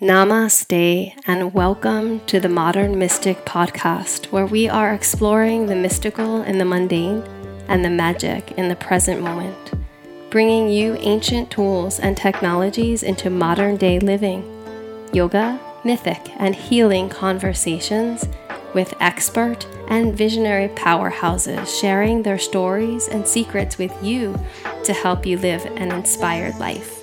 Namaste, and welcome to the Modern Mystic podcast, where we are exploring the mystical in the mundane and the magic in the present moment, bringing you ancient tools and technologies into modern day living, yoga, mythic, and healing conversations with expert and visionary powerhouses sharing their stories and secrets with you to help you live an inspired life.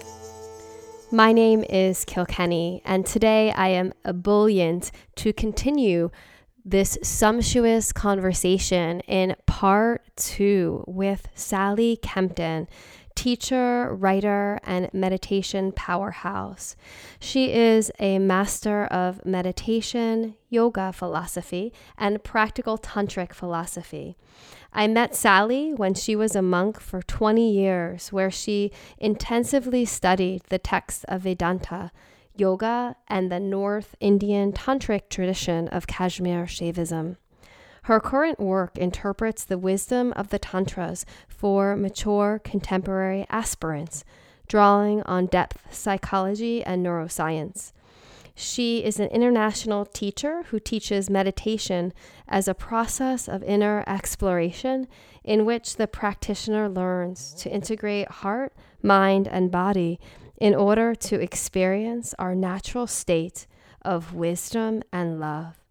My name is Kilkenny, and today I am ebullient to continue this sumptuous conversation in part two with Sally Kempton, teacher, writer, and meditation powerhouse. She is a master of meditation, yoga philosophy, and practical tantric philosophy. I met Sally when she was a monk for 20 years, where she intensively studied the texts of Vedanta, yoga, and the North Indian tantric tradition of Kashmir Shaivism. Her current work interprets the wisdom of the Tantras for mature contemporary aspirants, drawing on depth psychology and neuroscience. She is an international teacher who teaches meditation as a process of inner exploration in which the practitioner learns to integrate heart, mind, and body in order to experience our natural state of wisdom and love.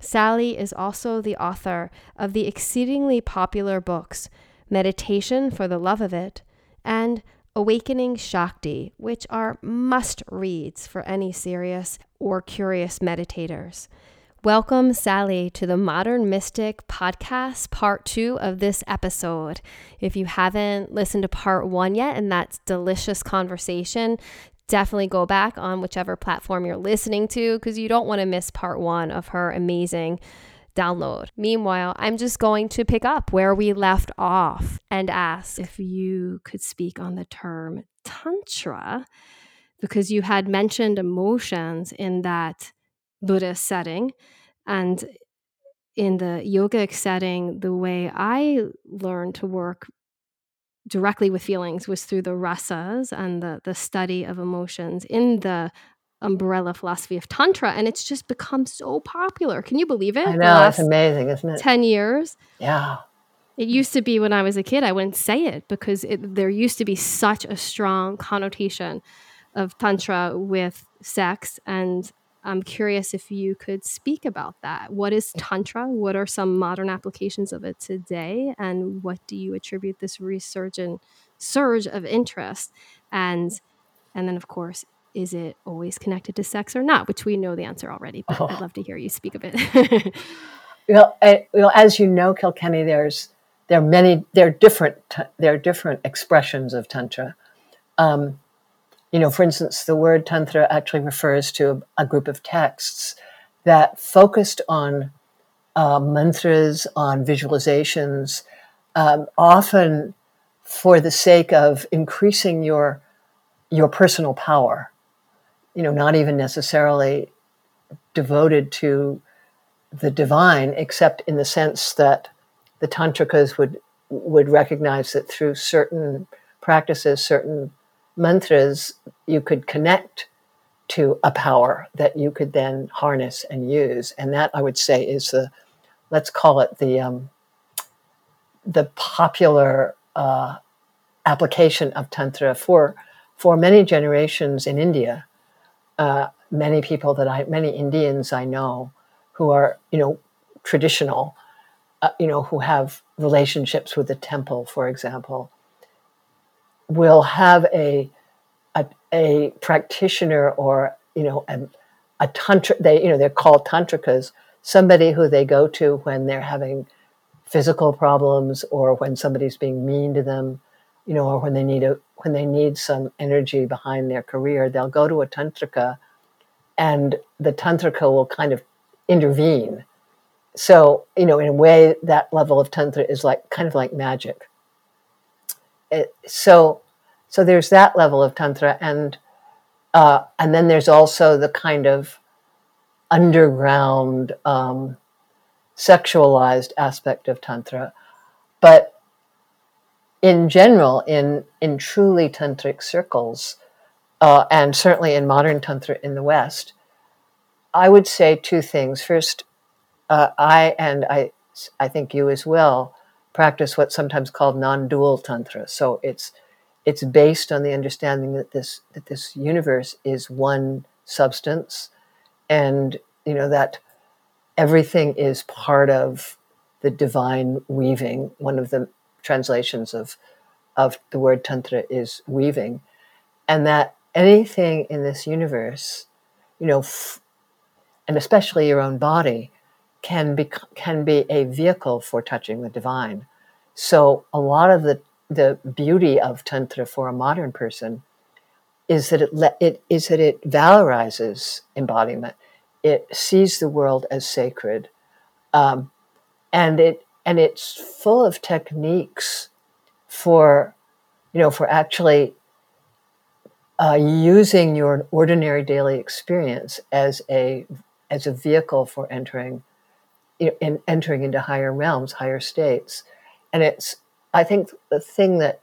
Sally is also the author of the exceedingly popular books Meditation for the Love of It and Awakening Shakti, which are must reads for any serious or curious meditators. Welcome, Sally, to the Modern Mystic podcast, part two of this episode. If you haven't listened to part one yet, and that's delicious conversation, definitely go back on whichever platform you're listening to because you don't want to miss part one of her amazing download. Meanwhile, I'm just going to pick up where we left off and ask if you could speak on the term Tantra, because you had mentioned emotions in that Buddhist setting. And in the yogic setting, the way I learned to work directly with feelings was through the rasas and the, the study of emotions in the umbrella philosophy of tantra and it's just become so popular. Can you believe it? I know it's amazing isn't it? 10 years. Yeah. It used to be when i was a kid i wouldn't say it because it, there used to be such a strong connotation of tantra with sex and i'm curious if you could speak about that. What is tantra? What are some modern applications of it today? And what do you attribute this resurgent surge of interest? And and then of course is it always connected to sex or not? Which we know the answer already, but oh. I'd love to hear you speak a it. well, I, well, as you know, Kilkenny, there's there are many there are different there are different expressions of tantra. Um, you know, for instance, the word tantra actually refers to a, a group of texts that focused on uh, mantras, on visualizations, um, often for the sake of increasing your your personal power you know, not even necessarily devoted to the divine, except in the sense that the tantrikas would would recognize that through certain practices, certain mantras, you could connect to a power that you could then harness and use. And that I would say is the, let's call it the um, the popular uh, application of tantra for for many generations in India uh, many people that I, many Indians I know who are, you know, traditional, uh, you know, who have relationships with the temple, for example, will have a, a, a practitioner or, you know, a, a tantra, they, you know, they're called tantrikas, somebody who they go to when they're having physical problems or when somebody's being mean to them you know, or when they need a when they need some energy behind their career, they'll go to a tantrika, and the tantrika will kind of intervene. So, you know, in a way, that level of tantra is like kind of like magic. It, so, so there's that level of tantra, and uh, and then there's also the kind of underground um, sexualized aspect of tantra, but in general, in in truly tantric circles, uh, and certainly in modern tantra in the West, I would say two things. First, uh, I and I, I think you as well, practice what's sometimes called non-dual tantra. So it's it's based on the understanding that this that this universe is one substance, and you know that everything is part of the divine weaving. One of the translations of of the word tantra is weaving, and that anything in this universe, you know, f- and especially your own body, can be can be a vehicle for touching the divine. So a lot of the the beauty of tantra for a modern person is that it le- it is that it valorizes embodiment. It sees the world as sacred, um, and it and it's full of techniques for you know for actually uh, using your ordinary daily experience as a as a vehicle for entering in entering into higher realms, higher states. And it's, I think, the thing that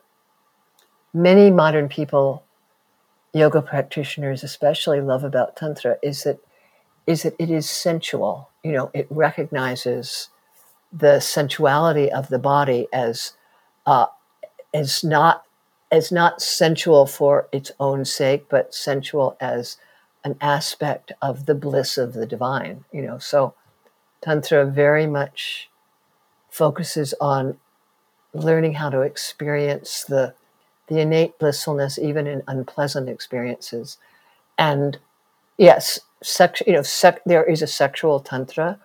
many modern people, yoga practitioners especially, love about Tantra is that is that it is sensual. You know, it recognizes the sensuality of the body as uh, as not as not sensual for its own sake, but sensual as an aspect of the bliss of the divine. You know, so Tantra very much focuses on learning how to experience the, the innate blissfulness even in unpleasant experiences. And yes, sex, you know, sec, there is a sexual Tantra,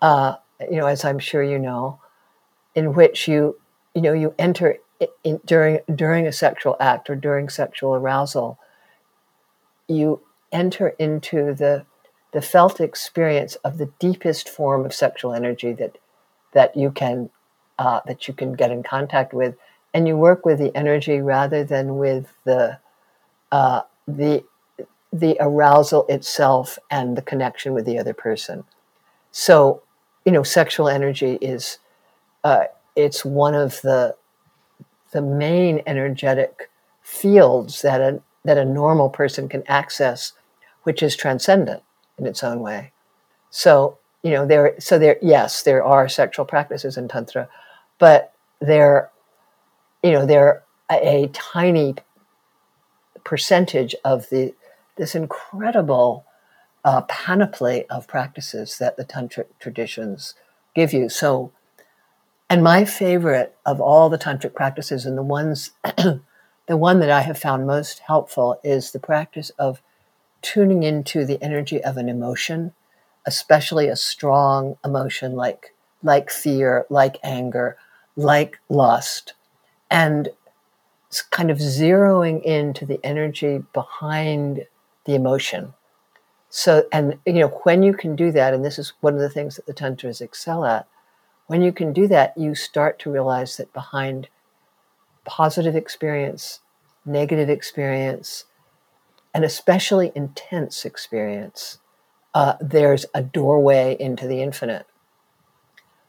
uh, you know, as I'm sure you know, in which you, you know, you enter in, during during a sexual act or during sexual arousal, you enter into the the felt experience of the deepest form of sexual energy that that you can uh, that you can get in contact with, and you work with the energy rather than with the uh, the the arousal itself and the connection with the other person. So, you know, sexual energy is uh, it's one of the the main energetic fields that a that a normal person can access, which is transcendent in its own way. So, you know, there, so there, yes, there are sexual practices in Tantra, but they're, you know, they're a, a tiny percentage of the, this incredible uh, panoply of practices that the Tantric traditions give you. So, and my favorite of all the tantric practices and the ones, the one that I have found most helpful is the practice of tuning into the energy of an emotion, especially a strong emotion like like fear, like anger, like lust, and kind of zeroing into the energy behind the emotion. So, and you know, when you can do that, and this is one of the things that the tantras excel at, when you can do that, you start to realize that behind positive experience, negative experience, an especially intense experience, uh, there's a doorway into the infinite.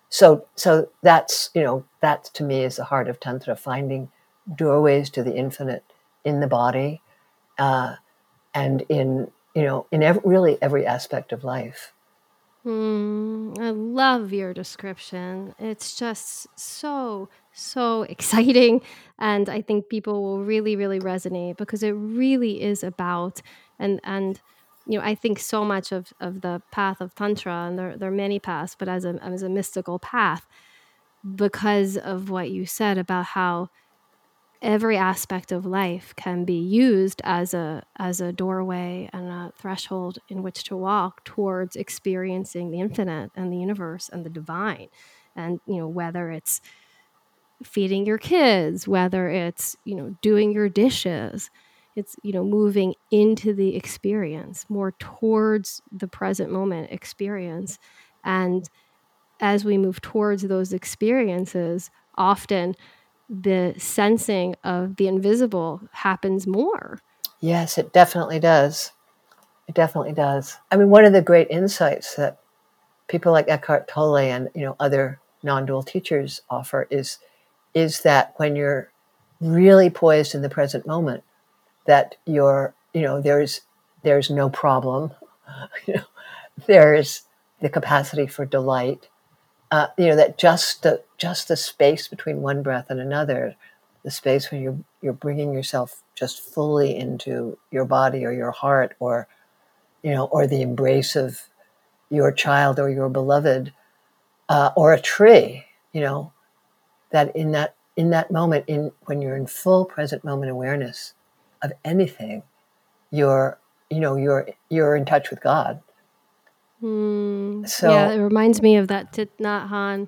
So, so that's you know that to me is the heart of tantra: finding doorways to the infinite in the body, uh, and in you know in every, really every aspect of life. Mm, I love your description. It's just so, so exciting. And I think people will really, really resonate because it really is about, and, and, you know, I think so much of, of the path of Tantra, and there, there are many paths, but as a, as a mystical path, because of what you said about how every aspect of life can be used as a as a doorway and a threshold in which to walk towards experiencing the infinite and the universe and the divine. And you know whether it's feeding your kids whether it's you know doing your dishes it's you know moving into the experience more towards the present moment experience. And as we move towards those experiences often the sensing of the invisible happens more. Yes, it definitely does. It definitely does. I mean, one of the great insights that people like Eckhart Tolle and you know other non-dual teachers offer is is that when you're really poised in the present moment, that your you know there's there's no problem you know there's the capacity for delight uh, you know that just the just the space between one breath and another the space when you're you're bringing yourself just fully into your body or your heart or you know or the embrace of your child or your beloved uh, or a tree you know that in that in that moment in when you're in full present moment awareness of anything you're you know you're you're in touch with god mm, so yeah it reminds me of that Thich Nhat Hanh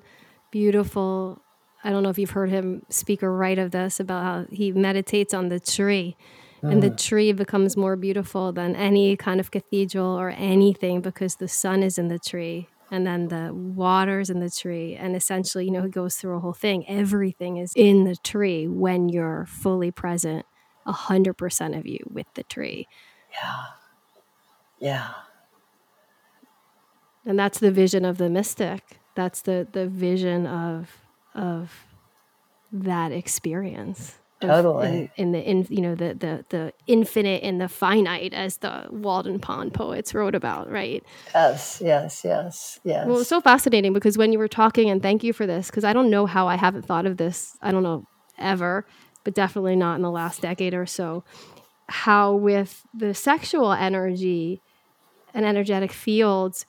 beautiful i don't know if you've heard him speak or write of this about how he meditates on the tree mm. and the mm. tree becomes more beautiful than any kind of cathedral or anything because the sun is in the tree and then the water's in the tree and essentially you know it goes through a whole thing everything is in the tree when you're fully present 100% of you with the tree yeah yeah and that's the vision of the mystic. That's the the vision of of that experience totally. in, in, the in you know the the the infinite and the finite as the walden pond poets wrote about right? Yes yes yes yes. Well it's so fascinating because when you were talking and thank you for this because i don't know how i haven't thought of this i don't know ever but definitely not in the last decade or so how with the sexual energy and energetic fields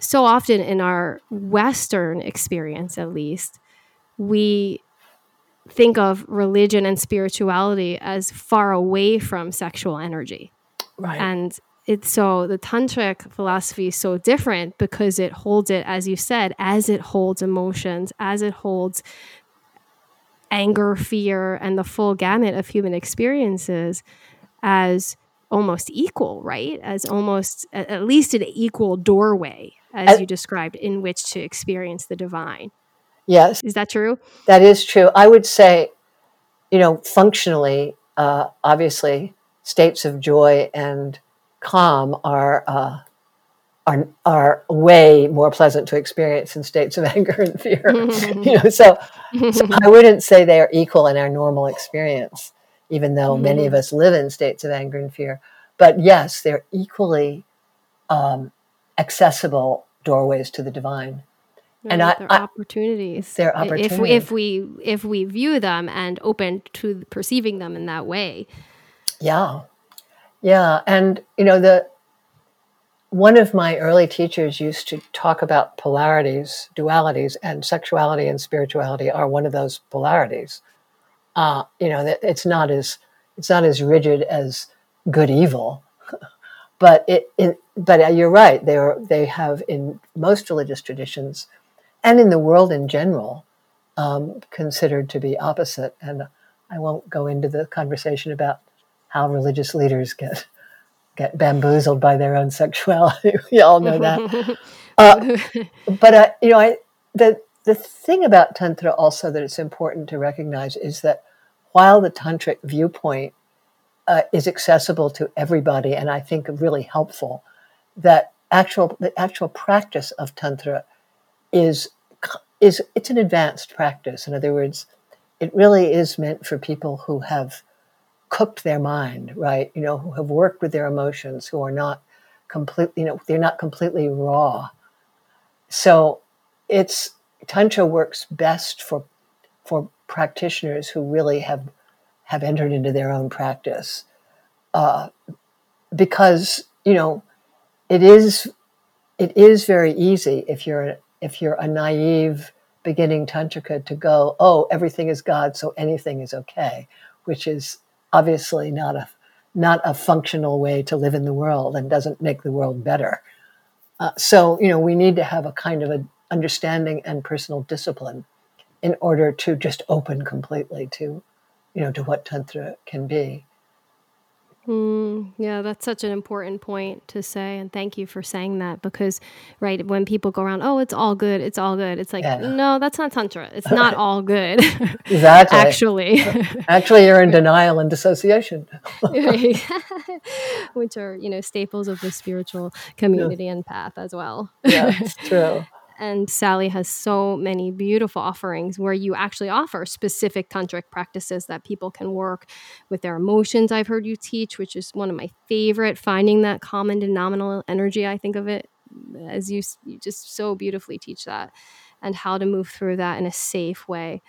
so often in our western experience at least we think of religion and spirituality as far away from sexual energy. Right. And it's so the tantric philosophy is so different because it holds it, as you said, as it holds emotions, as it holds anger, fear, and the full gamut of human experiences as almost equal, right? As almost at least an equal doorway, as you described, in which to experience the divine. Yes. Is that true? That is true. I would say, you know, functionally, uh, obviously, states of joy and calm are, uh, are, are way more pleasant to experience than states of anger and fear. you know, so, so I wouldn't say they are equal in our normal experience, even though many of mm-hmm. us live in states of anger and fear. But yes, they're equally um, accessible doorways to the divine and I, their I, opportunities. Their opportunities. If, if we if we view them and open to perceiving them in that way. Yeah, yeah, and you know the one of my early teachers used to talk about polarities, dualities, and sexuality and spirituality are one of those polarities. Uh, you know, that it's not as it's not as rigid as good evil, but it, it but you're right. They are they have in most religious traditions and in the world in general, um, considered to be opposite. And I won't go into the conversation about how religious leaders get get bamboozled by their own sexuality. we all know that. Uh, but uh, you know, I, the the thing about tantra also that it's important to recognize is that while the tantric viewpoint uh, is accessible to everybody, and I think really helpful, that actual the actual practice of tantra is is it's an advanced practice. In other words, it really is meant for people who have cooked their mind, right? You know, who have worked with their emotions, who are not completely, you know, they're not completely raw. So it's tantra works best for for practitioners who really have have entered into their own practice, uh, because you know it is it is very easy if you're if you're a naive beginning tantrika to go, oh, everything is God, so anything is okay, which is obviously not a not a functional way to live in the world and doesn't make the world better. Uh, so you know we need to have a kind of a understanding and personal discipline in order to just open completely to you know to what tantra can be. Mm, yeah, that's such an important point to say. And thank you for saying that because, right, when people go around, oh, it's all good, it's all good. It's like, yeah. no, that's not Tantra. It's not all good. exactly. Actually, actually, you're in denial and dissociation, which are, you know, staples of the spiritual community yeah. and path as well. yeah, it's true. And Sally has so many beautiful offerings where you actually offer specific tantric practices that people can work with their emotions. I've heard you teach, which is one of my favorite, finding that common denominator energy. I think of it as you, you just so beautifully teach that and how to move through that in a safe way.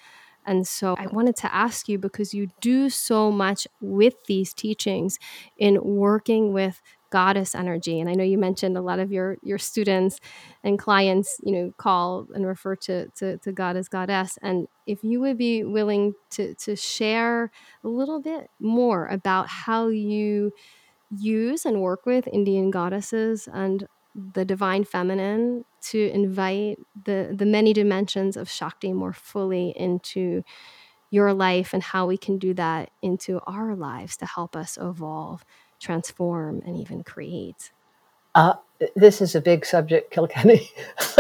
And so I wanted to ask you because you do so much with these teachings in working with goddess energy. And I know you mentioned a lot of your your students and clients, you know, call and refer to to, to God as goddess. And if you would be willing to to share a little bit more about how you use and work with Indian goddesses and the divine feminine to invite the the many dimensions of Shakti more fully into your life and how we can do that into our lives to help us evolve, transform, and even create. Uh, this is a big subject, Kilkenny.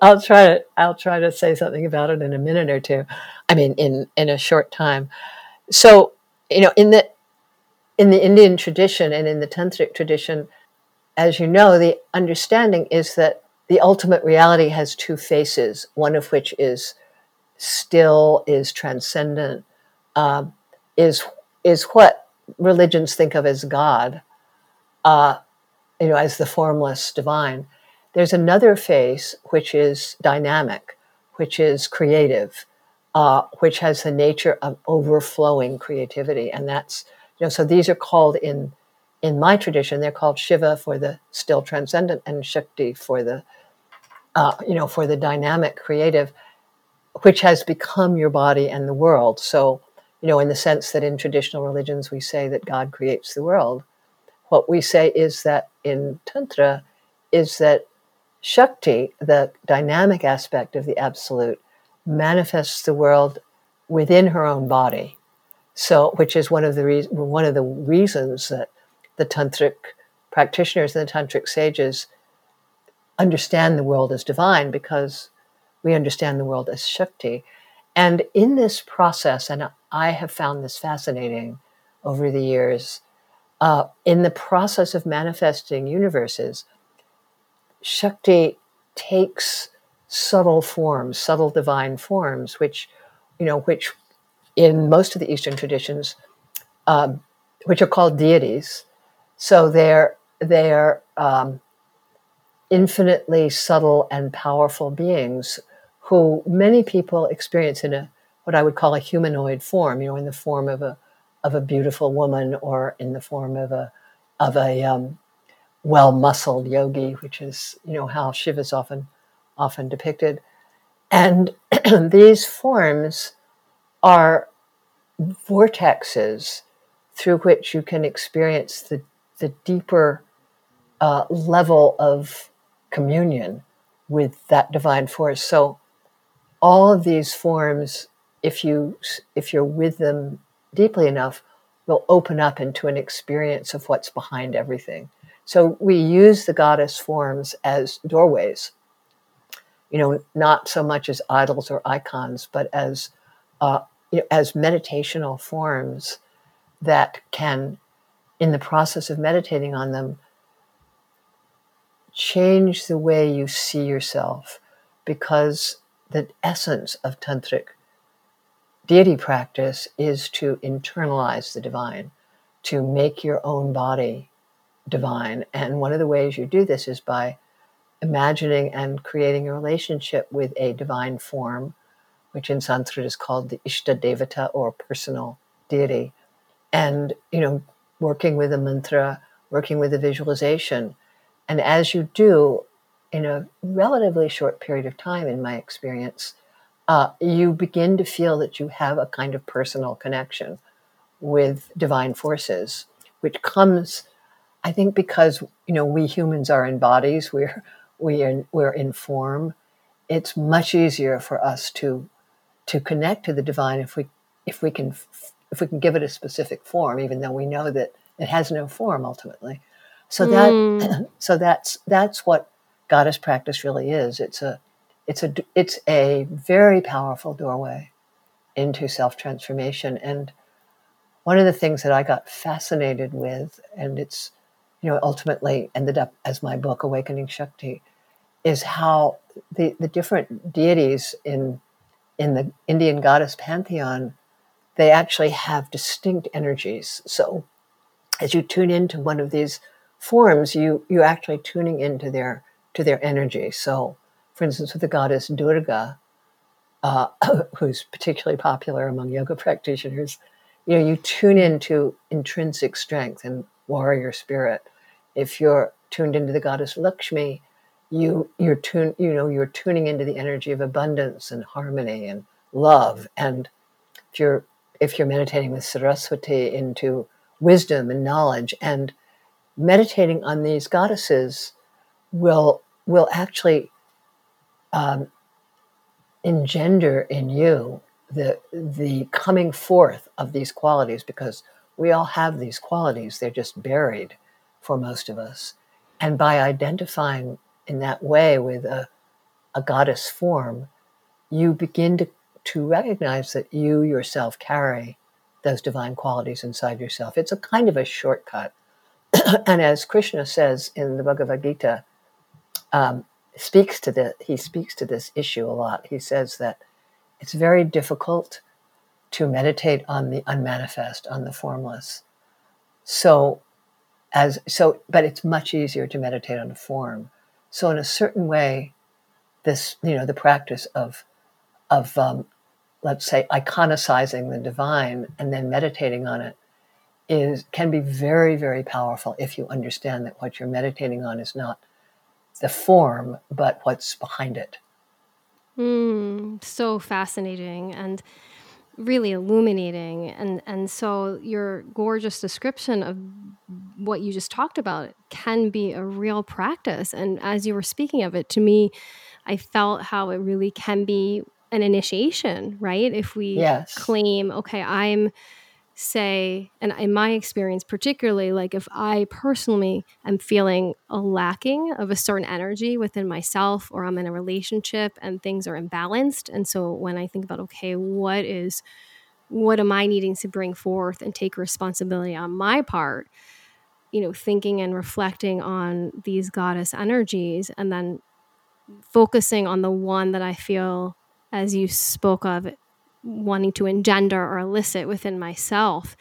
I'll try to I'll try to say something about it in a minute or two. I mean, in in a short time. So you know, in the in the Indian tradition and in the tantric tradition, as you know, the understanding is that the ultimate reality has two faces, one of which is still, is transcendent, uh, is, is what religions think of as God, uh, you know, as the formless divine. There's another face which is dynamic, which is creative, uh, which has the nature of overflowing creativity. And that's, you know, so these are called in in my tradition, they're called Shiva for the still transcendent and Shakti for the, uh, you know, for the dynamic creative, which has become your body and the world. So, you know, in the sense that in traditional religions we say that God creates the world, what we say is that in Tantra is that Shakti, the dynamic aspect of the absolute, manifests the world within her own body. So, which is one of the re- one of the reasons that the tantric practitioners and the tantric sages understand the world as divine because we understand the world as Shakti. And in this process, and I have found this fascinating over the years, uh, in the process of manifesting universes, Shakti takes subtle forms, subtle divine forms, which, you know, which in most of the Eastern traditions, um, which are called deities, so they're they're um, infinitely subtle and powerful beings who many people experience in a what I would call a humanoid form. You know, in the form of a of a beautiful woman, or in the form of a of a um, well muscled yogi, which is you know how Shiva is often often depicted. And these forms are vortexes through which you can experience the the deeper uh, level of communion with that divine force. So all of these forms, if you if you're with them deeply enough, will open up into an experience of what's behind everything. So we use the goddess forms as doorways. You know, not so much as idols or icons, but as uh, you know, as meditational forms that can in the process of meditating on them, change the way you see yourself because the essence of tantric deity practice is to internalize the divine, to make your own body divine. And one of the ways you do this is by imagining and creating a relationship with a divine form, which in Sanskrit is called the Ishta Devata or personal deity. And, you know, working with a mantra, working with a visualization. And as you do, in a relatively short period of time, in my experience, uh, you begin to feel that you have a kind of personal connection with divine forces, which comes, I think, because you know we humans are in bodies, we're we are, we're in form. It's much easier for us to to connect to the divine if we if we can if we can give it a specific form, even though we know that it has no form ultimately. So that mm. so that's that's what goddess practice really is. It's a it's a it's a very powerful doorway into self transformation. And one of the things that I got fascinated with, and it's you know ultimately ended up as my book, Awakening Shakti, is how the, the different deities in in the Indian goddess pantheon, they actually have distinct energies. So as you tune into one of these forms, you you're actually tuning into their to their energy. So, for instance, with the goddess Durga, uh, who's particularly popular among yoga practitioners, you know, you tune into intrinsic strength and warrior spirit. If you're tuned into the goddess Lakshmi, you you're tune you know you're tuning into the energy of abundance and harmony and love. And if you're if you're meditating with Saraswati into wisdom and knowledge and meditating on these goddesses will will actually um, engender in you the the coming forth of these qualities because we all have these qualities. They're just buried for most of us. And by identifying in that way with a, a goddess form you begin to to recognize that you yourself carry those divine qualities inside yourself. It's a kind of a shortcut. And as krishna says in the bhagavad gita um, speaks to the he speaks to this issue a lot he says that it's very difficult to meditate on the unmanifest, on the formless. So, as so, but it's much easier to meditate on a form. So, in a certain way, this you know the practice of of um, let's say iconicizing the divine and then meditating on it is can be very very powerful if you understand that what you're meditating on is not the form but what's behind it Mm, so fascinating and really illuminating. And and so your gorgeous description of what you just talked about can be a real practice. And as you were speaking of it to me, I felt how it really can be an initiation, right? If we yes claim, okay, I'm say, and in my experience, particularly, like if I personally am feeling a lacking of a certain energy within myself, or I'm in a relationship and things are imbalanced. And so when I think about, okay, what is, what am I needing to bring forth and take responsibility on my part? You know, thinking and reflecting on these goddess energies and then focusing on the one that I feel, as you spoke of, wanting to engender or elicit within myself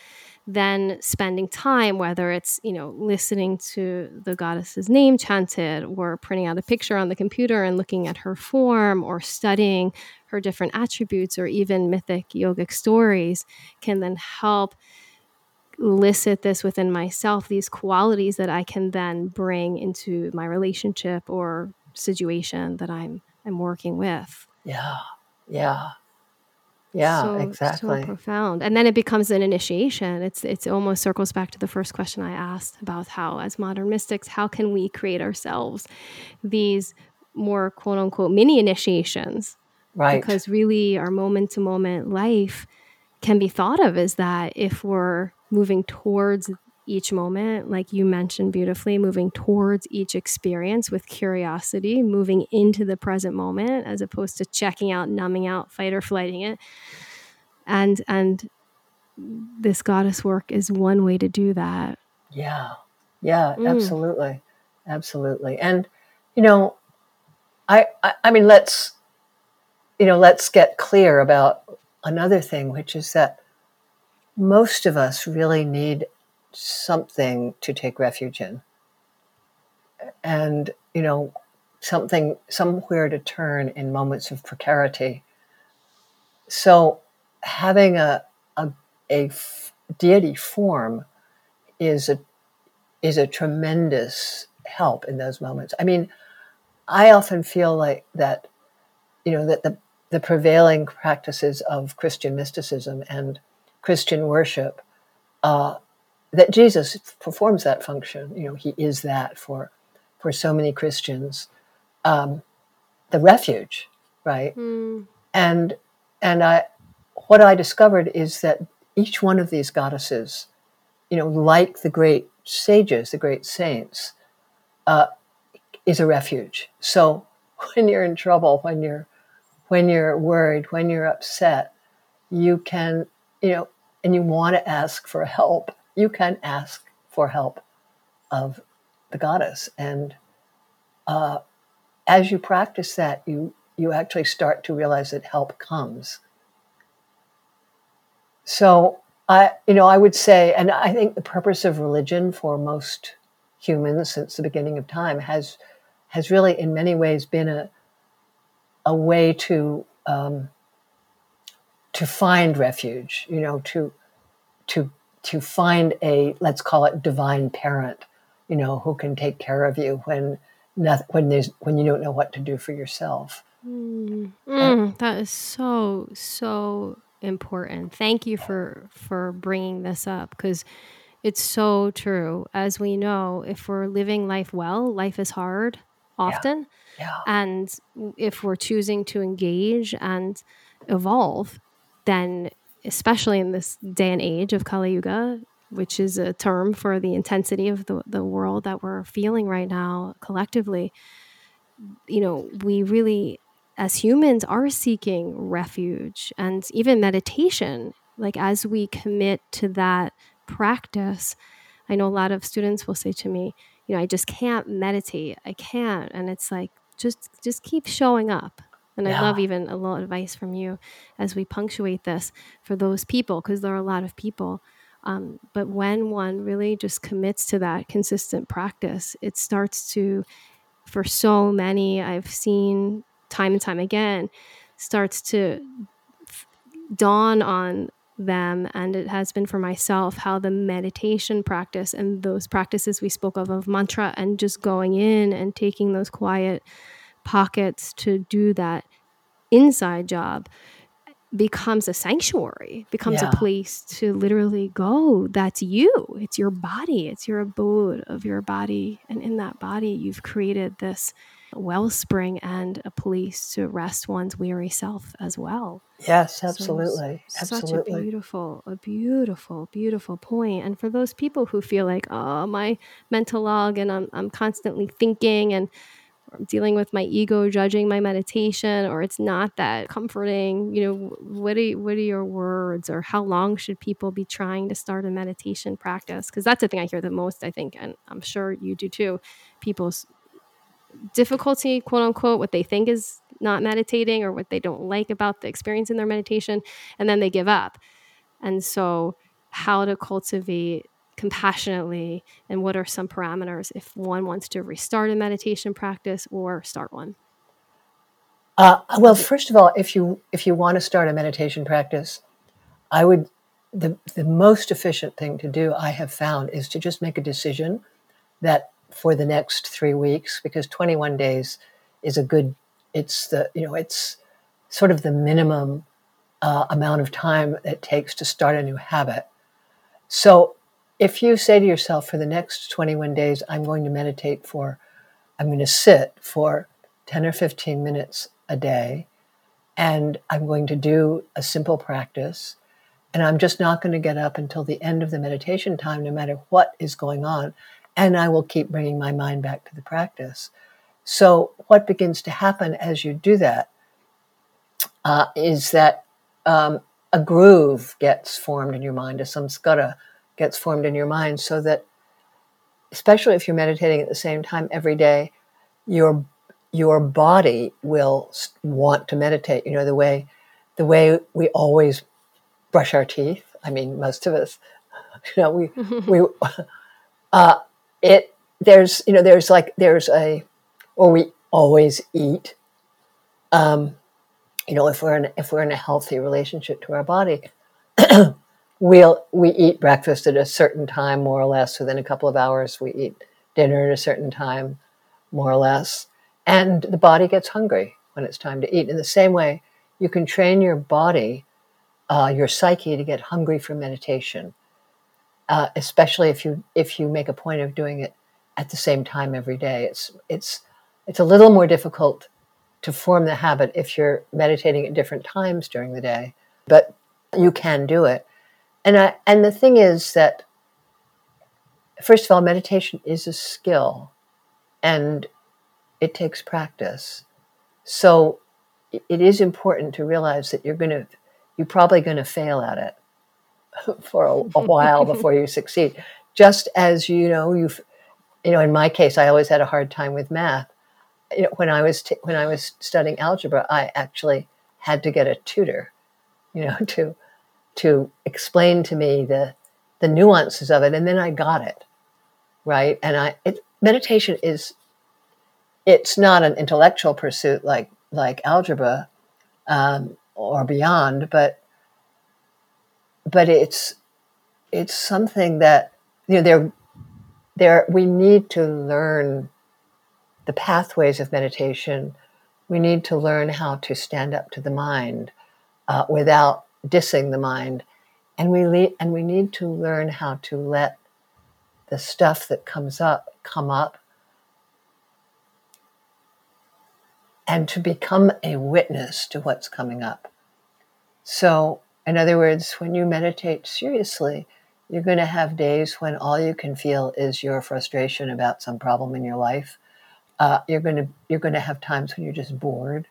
then spending time whether it's you know listening to the goddess's name chanted or printing out a picture on the computer and looking at her form or studying her different attributes or even mythic yogic stories can then help elicit this within myself these qualities that i can then bring into my relationship or situation that i'm i'm working with. Yeah yeah yeah, so, exactly. So profound. And then it becomes an initiation. It's it's almost circles back to the first question I asked about how as modern mystics, how can we create ourselves these more quote unquote mini initiations? Right. Because really our moment to moment life can be thought of as that if we're moving towards each moment, like you mentioned beautifully, moving towards each experience with curiosity, moving into the present moment as opposed to checking out, numbing out, fight or flighting it. And and this goddess work is one way to do that. Yeah. Yeah, mm. absolutely. Absolutely. And you know, I, I I mean let's you know, let's get clear about another thing, which is that most of us really need something to take refuge in. And, you know, something, somewhere to turn in moments of precarity. So having a, a, deity form is a, is a tremendous help in those moments. I mean, I often feel like that, you know, that the, the prevailing practices of Christian mysticism and Christian worship uh, that Jesus performs that function. You know, he is that for for so many Christians, um, the refuge, right? Mm. And and I, what I discovered is that each one of these goddesses, you know, like the great sages, the great saints, uh, is a refuge. So when you're in trouble, when you're when you're worried, when you're upset, you can, you know, and you want to ask for help you can ask for help of the goddess. And uh, as you practice that, you you actually start to realize that help comes. So I, you know, I would say, and I think the purpose of religion for most humans since the beginning of time has has really, in many ways, been a a way to um, to find refuge. You know, to to to find a let's call it divine parent. You know, who can take care of you when when there's when you don't know what to do for yourself. Mm, mm, that is so so important. Thank you for for bringing this up because it's so true. As we know, if we're living life well, life is hard often. Yeah. yeah. And if we're choosing to engage and evolve, then especially in this day and age of Kali Yuga, which is a term for the intensity of the, the world that we're feeling right now collectively, you know, we really as humans are seeking refuge and even meditation. Like as we commit to that practice i know a lot of students will say to me you know i just can't meditate. I can't. And it's like just just keep showing up and yeah. i love even a little advice from you as we punctuate this for those people because there are a lot of people um, but when one really just commits to that consistent practice it starts to for so many i've seen time and time again starts to f- dawn on them and it has been for myself how the meditation practice and those practices we spoke of of mantra and just going in and taking those quiet pockets to do that inside job becomes a sanctuary becomes yeah. a place to literally go that's you it's your body it's your abode of your body and in that body you've created this wellspring and a place to rest one's weary self as well. Yes, absolutely. So such a beautiful, a beautiful, beautiful point. And for those people who feel like, oh, my mental log and I'm, I'm constantly thinking and dealing with my ego judging my meditation or it's not that comforting you know what are what are your words or how long should people be trying to start a meditation practice because that's the thing i hear the most i think and i'm sure you do too people's difficulty, quote unquote, what they think is not meditating or what they don't like about the experience in their meditation, and then they give up. And so, how to cultivate compassionately and what are some parameters if one wants to restart a meditation practice or start one? Uh, well, first of all, if you if you want to start a meditation practice, I would the the most efficient thing to do I have found is to just make a decision that for the next three weeks because 21 days is a good it's the you know it's sort of the minimum uh, amount of time it takes to start a new habit so if you say to yourself for the next 21 days i'm going to meditate for i'm going to sit for 10 or 15 minutes a day and i'm going to do a simple practice and i'm just not going to get up until the end of the meditation time no matter what is going on and I will keep bringing my mind back to the practice. So, what begins to happen as you do that uh, is that um, a groove gets formed in your mind, a samskara gets formed in your mind, so that, especially if you're meditating at the same time every day, your your body will want to meditate. You know the way the way we always brush our teeth. I mean, most of us, you know, we we. Uh, it there's you know there's like there's a or we always eat um, you know if we're in if we're in a healthy relationship to our body we'll we eat breakfast at a certain time more or less within a couple of hours we eat dinner at a certain time more or less and the body gets hungry when it's time to eat in the same way you can train your body uh, your psyche to get hungry for meditation uh, especially if you if you make a point of doing it at the same time every day. It's it's it's a little more difficult to form the habit if you're meditating at different times during the day, but you can do it. And I and the thing is that first of all, meditation is a skill, and it takes practice. So it is important to realize that you're going to you're probably going to fail at it for a, a while before you succeed. Just as you know, you've you know, in my case, I always had a hard time with math. you know, when I was t- when I was studying algebra, I actually had to get a tutor, you know, to to explain to me the the nuances of it, and then I got it right. And I it, meditation is it's not an intellectual pursuit like like algebra um, or beyond, but but it's it's something that you know there there we need to learn the pathways of meditation. We need to learn how to stand up to the mind uh, without dissing the mind, and we le- and we need to learn how to let the stuff that comes up come up and to become a witness to what's coming up. So, in other words, when you meditate seriously, you're going to have days when all you can feel is your frustration about some problem in your life. Uh, you're going to you're going to have times when you're just bored.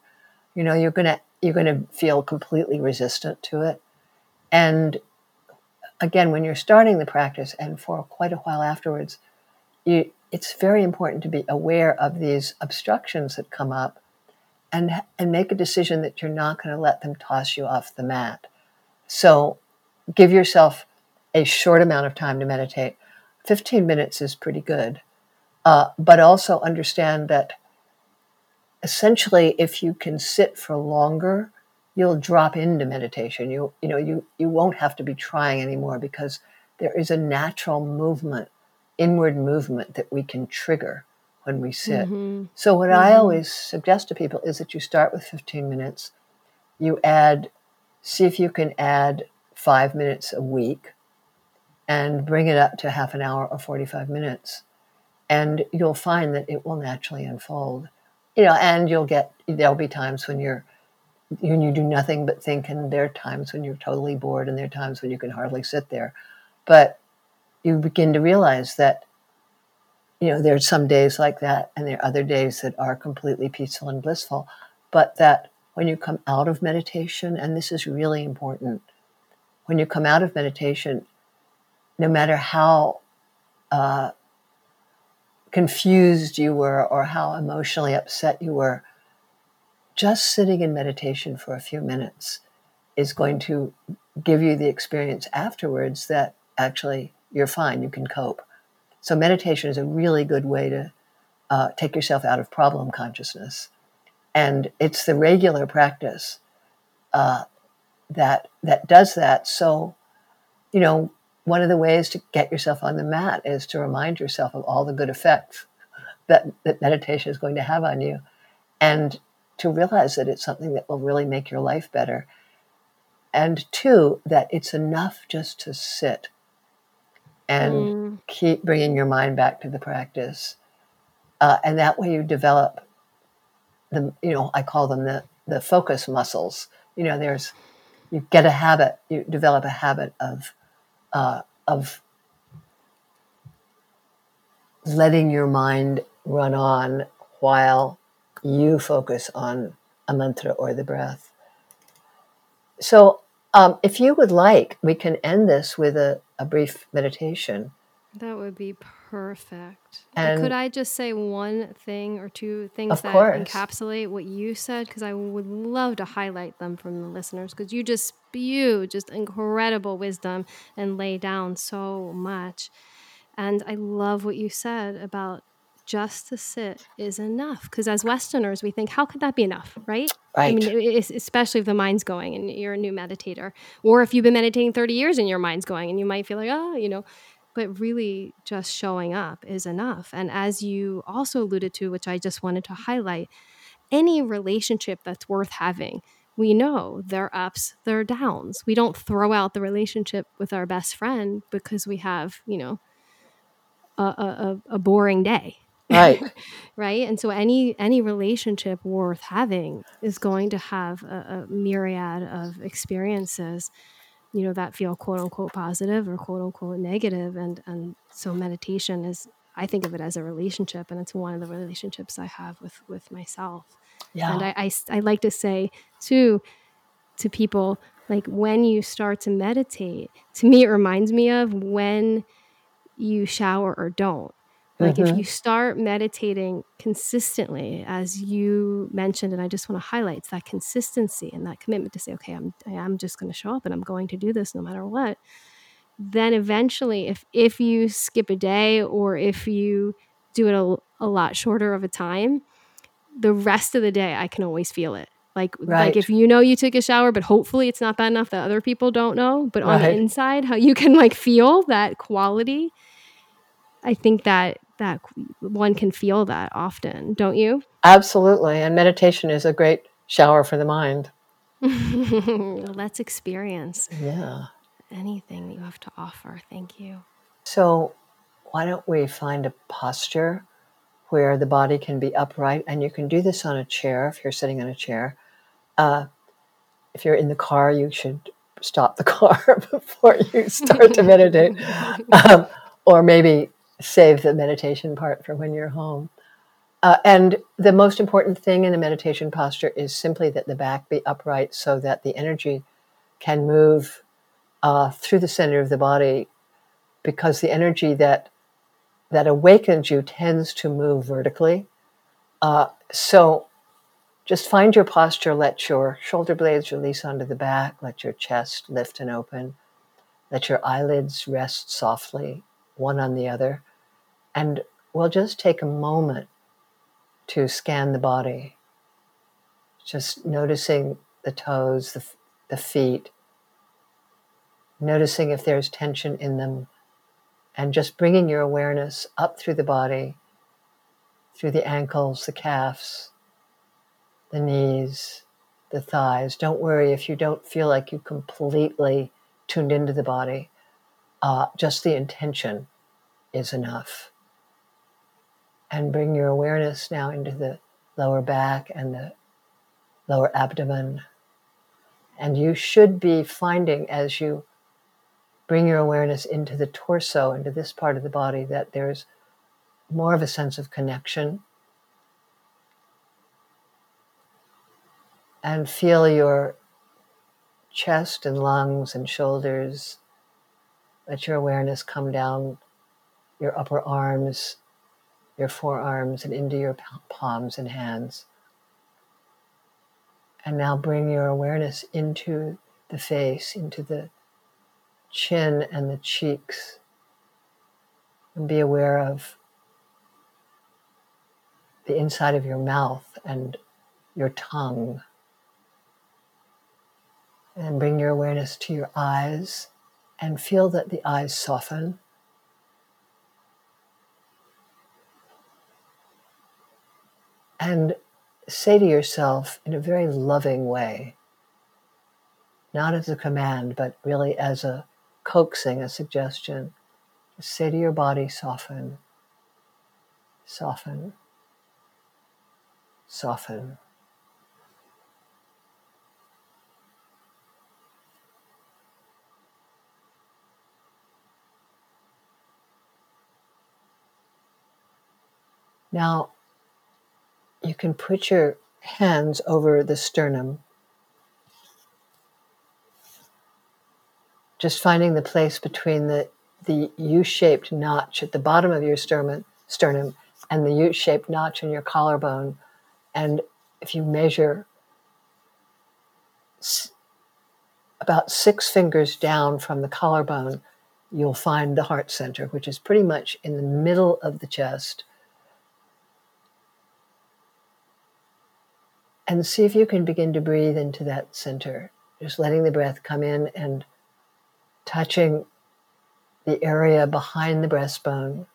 You know, you're going to you're going to feel completely resistant to it. And again, when you're starting the practice and for quite a while afterwards, you, it's very important to be aware of these obstructions that come up and and make a decision that you're not going to let them toss you off the mat. So give yourself a short amount of time to meditate. 15 minutes is pretty good. Uh, but also understand that essentially if you can sit for longer, you'll drop into meditation. You you know you you won't have to be trying anymore because there is a natural movement, inward movement that we can trigger when we sit. Mm-hmm. So, what mm-hmm. I always suggest to people is that you start with 15 minutes, you add, see if you can add five minutes a week and bring it up to half an hour or 45 minutes. And you'll find that it will naturally unfold. You know, and you'll get, there'll be times when you're, when you do nothing but think, and there are times when you're totally bored, and there are times when you can hardly sit there. But you begin to realize that you know, there's some days like that, and there are other days that are completely peaceful and blissful. But that when you come out of meditation, and this is really important, when you come out of meditation, no matter how uh, confused you were or how emotionally upset you were, just sitting in meditation for a few minutes is going to give you the experience afterwards that actually you're fine, you can cope. So meditation is a really good way to uh, take yourself out of problem consciousness, and it's the regular practice uh, that that does that. So, you know, one of the ways to get yourself on the mat is to remind yourself of all the good effects that that meditation is going to have on you, and to realize that it's something that will really make your life better. And two, that it's enough just to sit and mm. keep bringing your mind back to the practice. Uh, and that way you develop the, you know, I call them the, the focus muscles. You know, there's, you get a habit, you develop a habit of, uh, of letting your mind run on while you focus on a mantra or the breath. So um, if you would like, we can end this with a, a brief meditation. That would be perfect. And could I just say one thing or two things that course. encapsulate what you said? Because I would love to highlight them from the listeners because you just spew just incredible wisdom and lay down so much. And I love what you said about just to sit is enough. Because as Westerners, we think, how could that be enough, right? Right. I mean, especially if the mind's going and you're a new meditator, or if you've been meditating 30 years and your mind's going, and you might feel like, oh, you know, but really just showing up is enough. And as you also alluded to, which I just wanted to highlight, any relationship that's worth having, we know there are ups, there are downs. We don't throw out the relationship with our best friend because we have, you know, a, a, a boring day right right and so any any relationship worth having is going to have a, a, myriad of experiences you know that feel quote unquote positive or quote unquote negative. And and so meditation is i think of it as a relationship and it's one of the relationships i have with with myself. Yeah. and I, I i like to say too to people like when you start to meditate to me it reminds me of when you shower or don't Like mm-hmm. if you start meditating consistently, as you mentioned, and I just want to highlight that consistency and that commitment to say, okay, I'm I am just going to show up and I'm going to do this no matter what. Then eventually, if if you skip a day or if you do it a, a lot shorter of a time, the rest of the day I can always feel it. Like right. like if you know you took a shower, but hopefully it's not bad enough that other people don't know. But right. on the inside, how you can like feel that quality. I think that that one can feel that often, don't you? Absolutely. And meditation is a great shower for the mind. Let's experience. Yeah. Anything that you have to offer. Thank you. So, why don't we find a posture where the body can be upright? And you can do this on a chair if you're sitting on a chair. Uh, if you're in the car, you should stop the car before you start to meditate. Um, or maybe save the meditation part for when you're home. Uh, and the most important thing in the meditation posture is simply that the back be upright so that the energy can move uh, through the center of the body because the energy that that awakens you tends to move vertically. Uh, so just find your posture, let your shoulder blades release onto the back, let your chest lift and open, let your eyelids rest softly, one on the other. And we'll just take a moment to scan the body, just noticing the toes, the, the feet, noticing if there's tension in them, and just bringing your awareness up through the body, through the ankles, the calves, the knees, the thighs. Don't worry if you don't feel like you completely tuned into the body. Uh, just the intention is enough and bring your awareness now into the lower back and the lower abdomen. And you should be finding as you bring your awareness into the torso, into this part of the body, that there's more of a sense of connection. And feel your chest and lungs and shoulders. Let your awareness come down your upper arms your forearms and into your palms and hands. And now bring your awareness into the face, into the chin and the cheeks. And be aware of the inside of your mouth and your tongue. And bring your awareness to your eyes and feel that the eyes soften. And say to yourself in a very loving way, not as a command, but really as a coaxing, a suggestion. Say to your body, soften, soften, soften. Now, you can put your hands over the sternum, just finding the place between the, the U shaped notch at the bottom of your sternum, and the U shaped notch in your collarbone. And if you measure about six fingers down from the collarbone, you'll find the heart center, which is pretty much in the middle of the chest and see if you can begin to breathe into that center. Just letting the breath come in and touching the area behind the breastbone.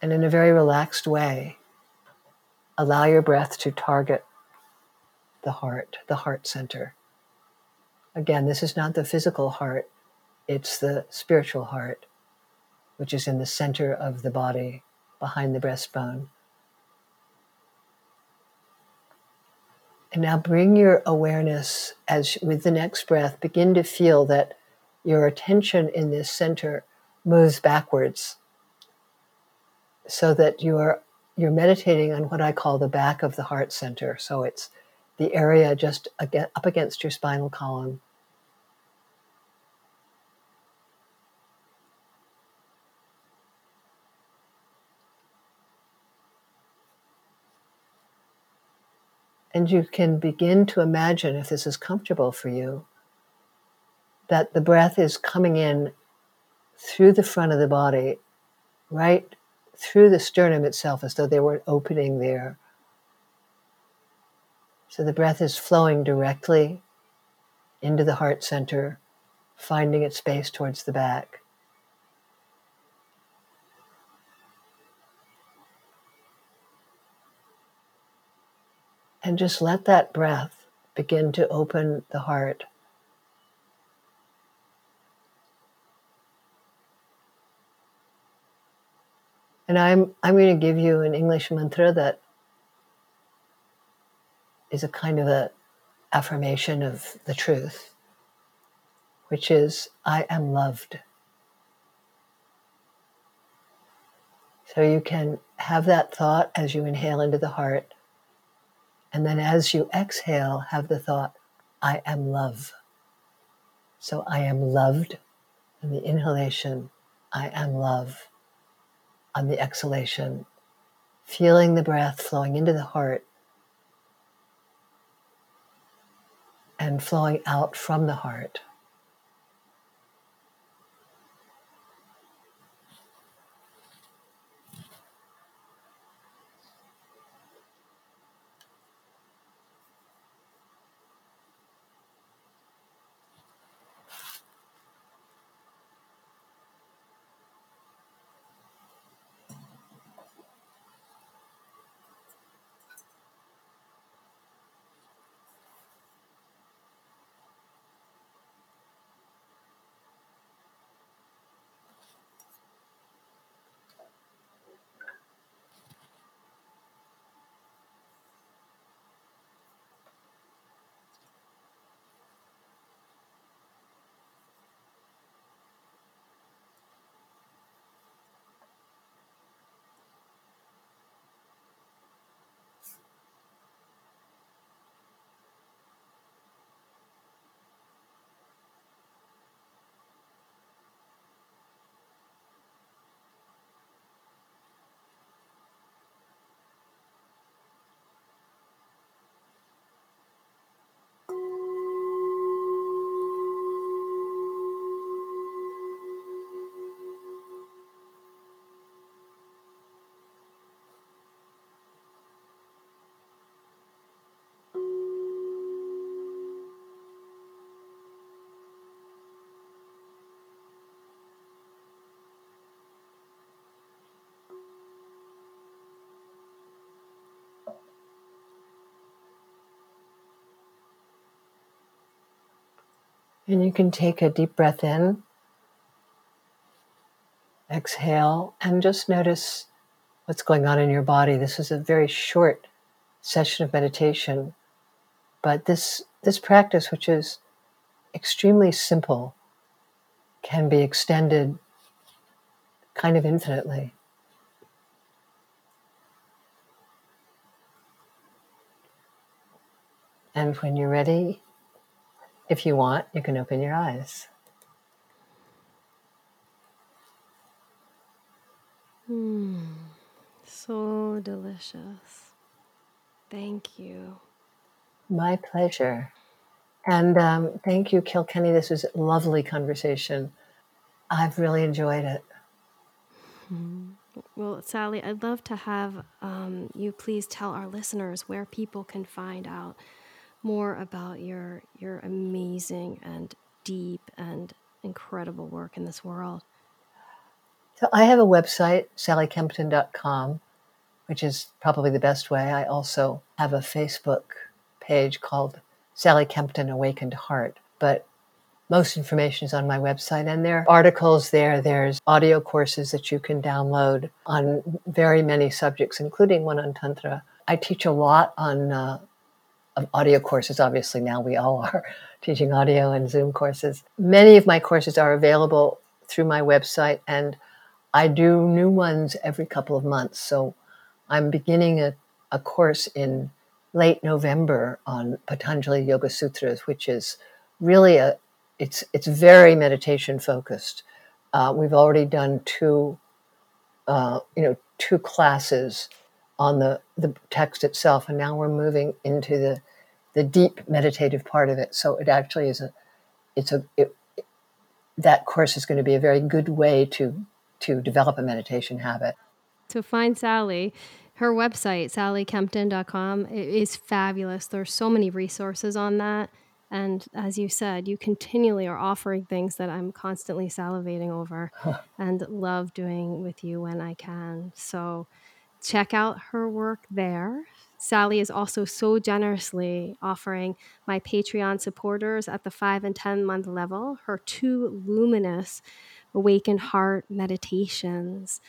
And in a very relaxed way, allow your breath to target the heart, the heart center. Again, this is not the physical heart, it's the spiritual heart, which is in the center of the body, behind the breastbone. And now bring your awareness as with the next breath, begin to feel that your attention in this center moves backwards so that you're you're meditating on what I call the back of the heart center. So it's the area just up against your spinal column. And you can begin to imagine, if this is comfortable for you, that the breath is coming in through the front of the body, right through the sternum itself, as though there were an opening there. So the breath is flowing directly into the heart center, finding its space towards the back. And just let that breath begin to open the heart. And I'm, I'm going to give you an English mantra that is a kind of a affirmation of the truth, which is I am loved. So you can have that thought as you inhale into the heart. And then as you exhale, have the thought, I am love. So I am loved. And the inhalation, I am love. On the exhalation, feeling the breath flowing into the heart and flowing out from the heart. And you can take a deep breath in, exhale, and just notice what's going on in your body. This is a very short session of meditation, but this, this practice, which is extremely simple, can be extended kind of infinitely. And when you're ready, if you want, you can open your eyes. Hmm, so delicious. Thank you. My pleasure. And um, thank you, Kilkenny. This was a lovely conversation. I've really enjoyed it. Hmm. Well, Sally, I'd love to have um, you please tell our listeners where people can find out more about your your amazing and deep and incredible work in this world? So I have a website, sallykempton.com, which is probably the best way. I also have a Facebook page called Sally Kempton Awakened Heart, but most information is on my website and there are articles there. There's audio courses that you can download on very many subjects, including one on Tantra. I teach a lot on uh, of audio courses. Obviously, now we all are teaching audio and Zoom courses. Many of my courses are available through my website, and I do new ones every couple of months. So I'm beginning a, a course in late November on Patanjali Yoga Sutras, which is really a it's it's very meditation focused. Uh, we've already done two, uh, you know, two classes on the, the text itself, and now we're moving into the the deep meditative part of it. So it actually is a it's a it, that course is going to be a very good way to to develop a meditation habit. To find Sally, her website sallykempton.com is fabulous. There's so many resources on that. And as you said, you continually are offering things that I'm constantly salivating over huh. and love doing with you when I can. So check out her work there. Sally is also so generously offering my Patreon supporters at the five and 10 month level her two luminous awakened heart meditations.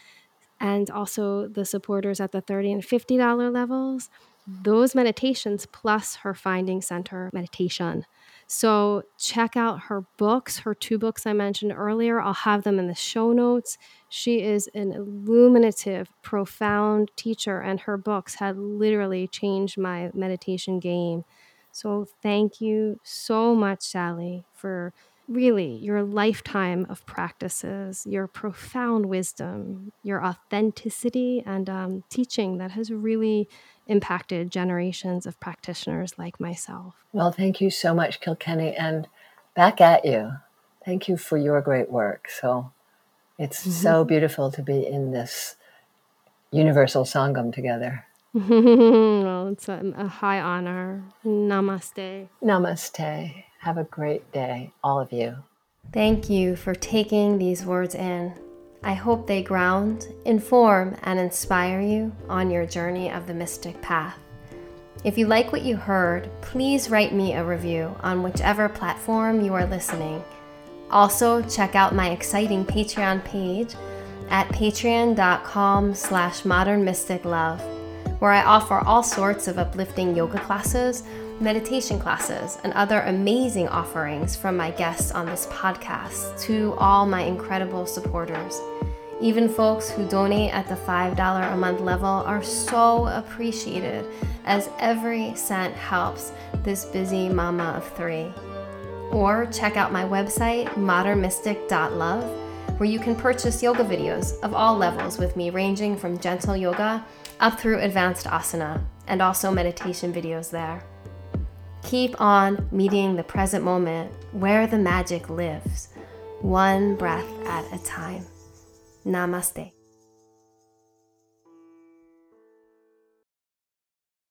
And also the supporters at the 30 and $50 levels, those meditations plus her Finding Center meditation. So check out her books, her two books I mentioned earlier. I'll have them in the show notes. She is an illuminative, profound teacher, and her books had literally changed my meditation game. So thank you so much, Sally, for really your lifetime of practices, your profound wisdom, your authenticity, and um, teaching that has really impacted generations of practitioners like myself. Well, thank you so much, Kilkenny, and back at you. Thank you for your great work. So it's mm-hmm. so beautiful to be in this universal sangam together. well, it's a, a high honor. Namaste. Namaste. Have a great day, all of you. Thank you for taking these words in. I hope they ground, inform, and inspire you on your journey of the mystic path. If you like what you heard, please write me a review on whichever platform you are listening. Also, check out my exciting Patreon page at patreon.com slash modernmysticlove, where I offer all sorts of uplifting yoga classes meditation classes, and other amazing offerings from my guests on this podcast to all my incredible supporters. Even folks who donate at the $5 a month level are so appreciated, as every cent helps this busy mama of three. Or check out my website, modernmystic.love, where you can purchase yoga videos of all levels with me, ranging from gentle yoga up through advanced asana, and also meditation videos there. Keep on meeting the present moment where the magic lives, one breath at a time. Namaste.